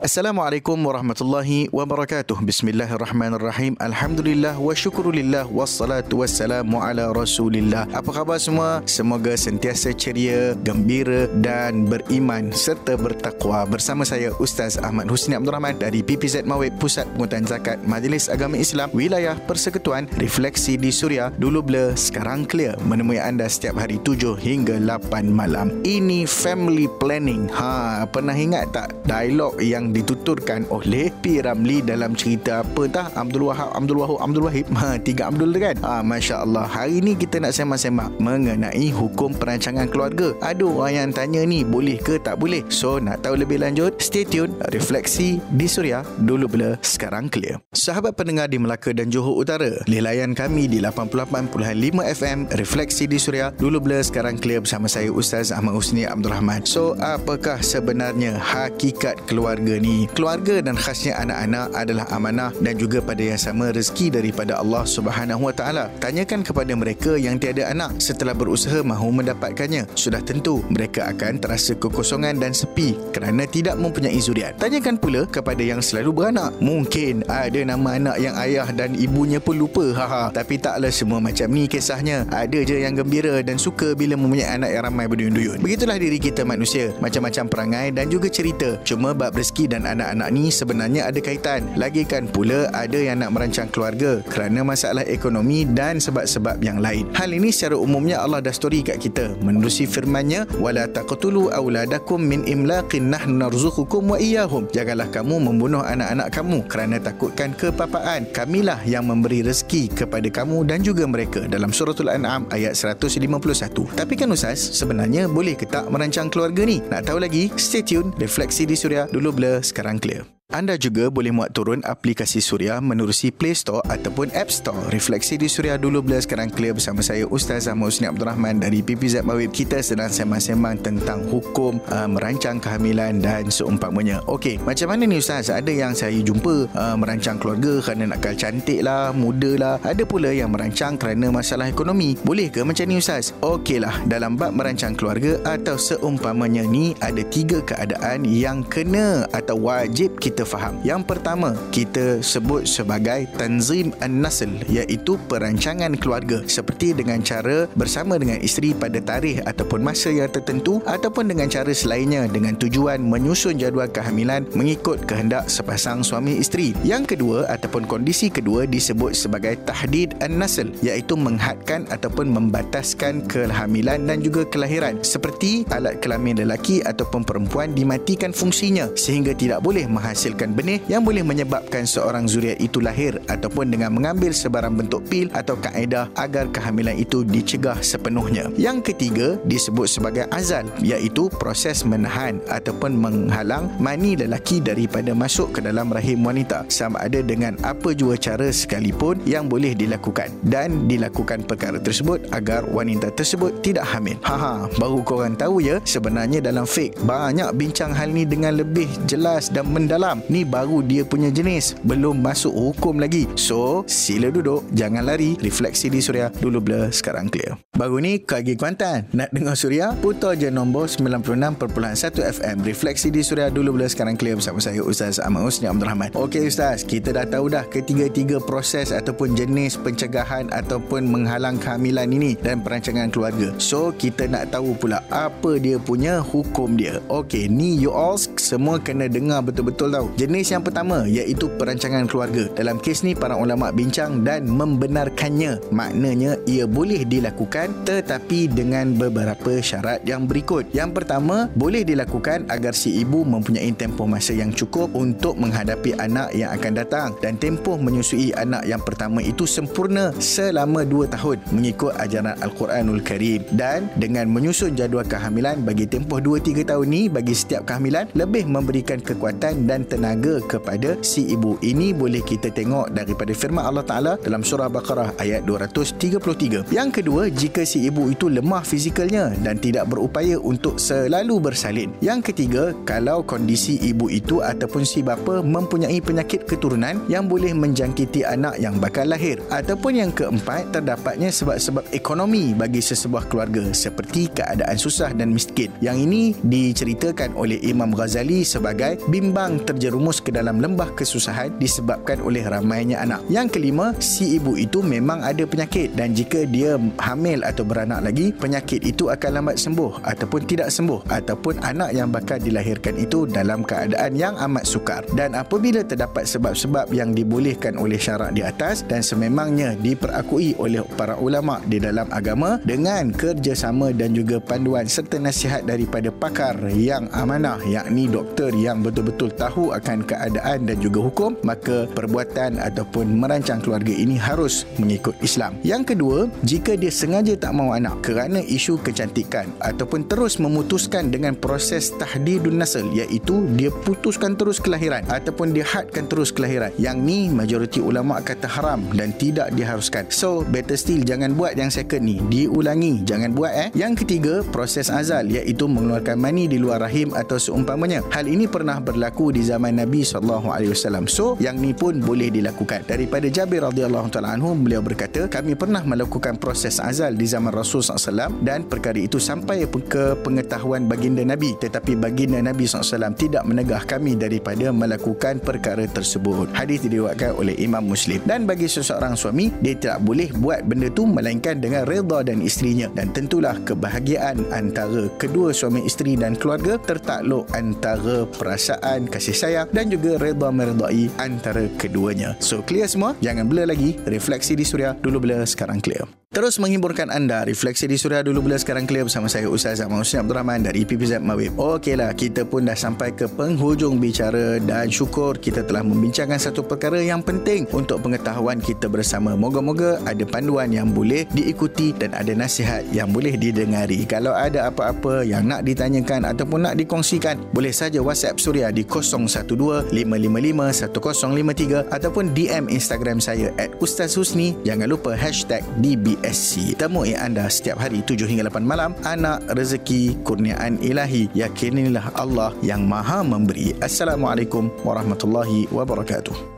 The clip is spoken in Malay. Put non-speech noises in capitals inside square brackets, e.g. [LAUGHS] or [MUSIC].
Assalamualaikum warahmatullahi wabarakatuh. Bismillahirrahmanirrahim. Alhamdulillah wa syukurulillah wassalatu wassalamu ala Rasulillah. Apa khabar semua? Semoga sentiasa ceria, gembira dan beriman serta bertakwa. Bersama saya Ustaz Ahmad Husni Abdul Rahman dari PPZ Mawib Pusat Pengutan Zakat Majlis Agama Islam Wilayah Persekutuan Refleksi di Suria. Dulu blur, sekarang clear. Menemui anda setiap hari 7 hingga 8 malam. Ini family planning. Ha, pernah ingat tak dialog yang dituturkan oleh P. Ramli dalam cerita apa tah? Abdul Wahab Abdul Wahab Abdul Wahib. [LAUGHS] Ha, tiga Abdul kan? Ha, Masya Allah hari ni kita nak semak-semak mengenai hukum perancangan keluarga. Ada orang yang tanya ni boleh ke tak boleh? So nak tahu lebih lanjut stay tune refleksi di Suria dulu bila sekarang clear. Sahabat pendengar di Melaka dan Johor Utara lilayan kami di 88.5 FM refleksi di Suria dulu bila sekarang clear bersama saya Ustaz Ahmad Husni Abdul Rahman. So apakah sebenarnya hakikat keluarga ni keluarga dan khasnya anak-anak adalah amanah dan juga pada yang sama rezeki daripada Allah Subhanahu Wa Taala. Tanyakan kepada mereka yang tiada anak setelah berusaha mahu mendapatkannya. Sudah tentu mereka akan terasa kekosongan dan sepi kerana tidak mempunyai zuriat. Tanyakan pula kepada yang selalu beranak. Mungkin ada nama anak yang ayah dan ibunya pun lupa haha. Tapi taklah semua macam ni kisahnya. Ada je yang gembira dan suka bila mempunyai anak yang ramai berduyun-duyun. Begitulah diri kita manusia. Macam-macam perangai dan juga cerita. Cuma bab rezeki dan anak-anak ni sebenarnya ada kaitan. Lagikan pula ada yang nak merancang keluarga kerana masalah ekonomi dan sebab-sebab yang lain. Hal ini secara umumnya Allah dah story kat kita menerusi firman-Nya wala taqtulu auladakum min imlaqin nahnu narzuqukum wa iyyahum. Janganlah kamu membunuh anak-anak kamu kerana takutkan kepapaan. Kamilah yang memberi rezeki kepada kamu dan juga mereka dalam suratul an'am ayat 151. Tapi kan ustaz, sebenarnya boleh ke tak merancang keluarga ni? Nak tahu lagi? Stay tune. Refleksi di Suria dulu blur sekarang clear. Anda juga boleh muat turun aplikasi Suria menerusi Play Store ataupun App Store. Refleksi di Suria dulu bila sekarang clear bersama saya Ustaz Ahmad Husni Abdul Rahman dari PPZ Mawib. Kita sedang sembang-sembang tentang hukum uh, merancang kehamilan dan seumpamanya. Okey, macam mana ni Ustaz? Ada yang saya jumpa uh, merancang keluarga kerana nak kal cantik lah, muda lah. Ada pula yang merancang kerana masalah ekonomi. Boleh ke macam ni Ustaz? Okeylah, dalam bab merancang keluarga atau seumpamanya ni ada tiga keadaan yang kena atau wajib kita kita faham. Yang pertama, kita sebut sebagai tanzim an-nasl iaitu perancangan keluarga seperti dengan cara bersama dengan isteri pada tarikh ataupun masa yang tertentu ataupun dengan cara selainnya dengan tujuan menyusun jadual kehamilan mengikut kehendak sepasang suami isteri. Yang kedua ataupun kondisi kedua disebut sebagai tahdid an-nasl iaitu menghadkan ataupun membataskan kehamilan dan juga kelahiran seperti alat kelamin lelaki ataupun perempuan dimatikan fungsinya sehingga tidak boleh menghasilkan menghasilkan benih yang boleh menyebabkan seorang zuriat itu lahir ataupun dengan mengambil sebarang bentuk pil atau kaedah agar kehamilan itu dicegah sepenuhnya. Yang ketiga disebut sebagai azal iaitu proses menahan ataupun menghalang mani lelaki daripada masuk ke dalam rahim wanita sama ada dengan apa jua cara sekalipun yang boleh dilakukan dan dilakukan perkara tersebut agar wanita tersebut tidak hamil. Haha, baru korang tahu ya sebenarnya dalam fake banyak bincang hal ni dengan lebih jelas dan mendalam ni baru dia punya jenis. Belum masuk hukum lagi. So sila duduk. Jangan lari. Refleksi di Suria dulu blur. Sekarang clear. Baru ni KG Kuantan. Nak dengar Suria? Putar je nombor 96.1 FM refleksi di Suria dulu blur. Sekarang clear bersama saya Ustaz Ahmad Husni Abdul Rahman. Ok Ustaz. Kita dah tahu dah ketiga-tiga proses ataupun jenis pencegahan ataupun menghalang kehamilan ini dan perancangan keluarga. So kita nak tahu pula apa dia punya hukum dia. Ok ni you all semua kena dengar betul-betul tau Jenis yang pertama iaitu perancangan keluarga. Dalam kes ni para ulama bincang dan membenarkannya. Maknanya ia boleh dilakukan tetapi dengan beberapa syarat yang berikut. Yang pertama, boleh dilakukan agar si ibu mempunyai tempoh masa yang cukup untuk menghadapi anak yang akan datang dan tempoh menyusui anak yang pertama itu sempurna selama 2 tahun mengikut ajaran Al-Quranul Karim dan dengan menyusun jadual kehamilan bagi tempoh 2-3 tahun ni bagi setiap kehamilan lebih memberikan kekuatan dan tenaga kepada si ibu. Ini boleh kita tengok daripada firman Allah Ta'ala dalam surah Baqarah ayat 233. Yang kedua, jika si ibu itu lemah fizikalnya dan tidak berupaya untuk selalu bersalin. Yang ketiga, kalau kondisi ibu itu ataupun si bapa mempunyai penyakit keturunan yang boleh menjangkiti anak yang bakal lahir. Ataupun yang keempat, terdapatnya sebab-sebab ekonomi bagi sesebuah keluarga seperti keadaan susah dan miskin. Yang ini diceritakan oleh Imam Ghazali sebagai bimbang terjadi terjerumus ke dalam lembah kesusahan disebabkan oleh ramainya anak. Yang kelima, si ibu itu memang ada penyakit dan jika dia hamil atau beranak lagi, penyakit itu akan lambat sembuh ataupun tidak sembuh ataupun anak yang bakal dilahirkan itu dalam keadaan yang amat sukar. Dan apabila terdapat sebab-sebab yang dibolehkan oleh syarak di atas dan sememangnya diperakui oleh para ulama di dalam agama dengan kerjasama dan juga panduan serta nasihat daripada pakar yang amanah yakni doktor yang betul-betul tahu akan keadaan dan juga hukum maka perbuatan ataupun merancang keluarga ini harus mengikut Islam. Yang kedua, jika dia sengaja tak mahu anak kerana isu kecantikan ataupun terus memutuskan dengan proses tahdidun nasl iaitu dia putuskan terus kelahiran ataupun dia hadkan terus kelahiran. Yang ni majoriti ulama kata haram dan tidak diharuskan. So, better still jangan buat yang second ni. Diulangi, jangan buat eh. Yang ketiga, proses azal iaitu mengeluarkan mani di luar rahim atau seumpamanya. Hal ini pernah berlaku di zaman Nabi SAW. So, yang ni pun boleh dilakukan. Daripada Jabir radhiyallahu taala anhu, beliau berkata, kami pernah melakukan proses azal di zaman Rasul SAW dan perkara itu sampai ke pengetahuan baginda Nabi. Tetapi baginda Nabi SAW tidak menegah kami daripada melakukan perkara tersebut. Hadis diriwayatkan oleh Imam Muslim. Dan bagi seseorang suami, dia tidak boleh buat benda tu melainkan dengan redha dan isterinya. Dan tentulah kebahagiaan antara kedua suami isteri dan keluarga tertakluk antara perasaan kasih sayang dan juga redha meredai antara keduanya. So clear semua? Jangan blur lagi. Refleksi di Suria dulu blur sekarang clear. Terus menghiburkan anda Refleksi di Suria dulu bila sekarang clear Bersama saya Ustaz Zaman Husni Abdul Rahman Dari PPZ Mawib Okeylah Kita pun dah sampai ke penghujung bicara Dan syukur kita telah membincangkan Satu perkara yang penting Untuk pengetahuan kita bersama. Moga-moga ada panduan yang boleh diikuti Dan ada nasihat yang boleh didengari. Kalau ada apa-apa yang nak ditanyakan Ataupun nak dikongsikan Boleh saja WhatsApp Suria di 012-555-1053 Ataupun DM Instagram saya At Ustaz Husni. Jangan lupa hashtag DB SC. Temui anda setiap hari 7 hingga 8 malam. Anak rezeki kurniaan ilahi. Yakinilah Allah yang maha memberi. Assalamualaikum warahmatullahi wabarakatuh.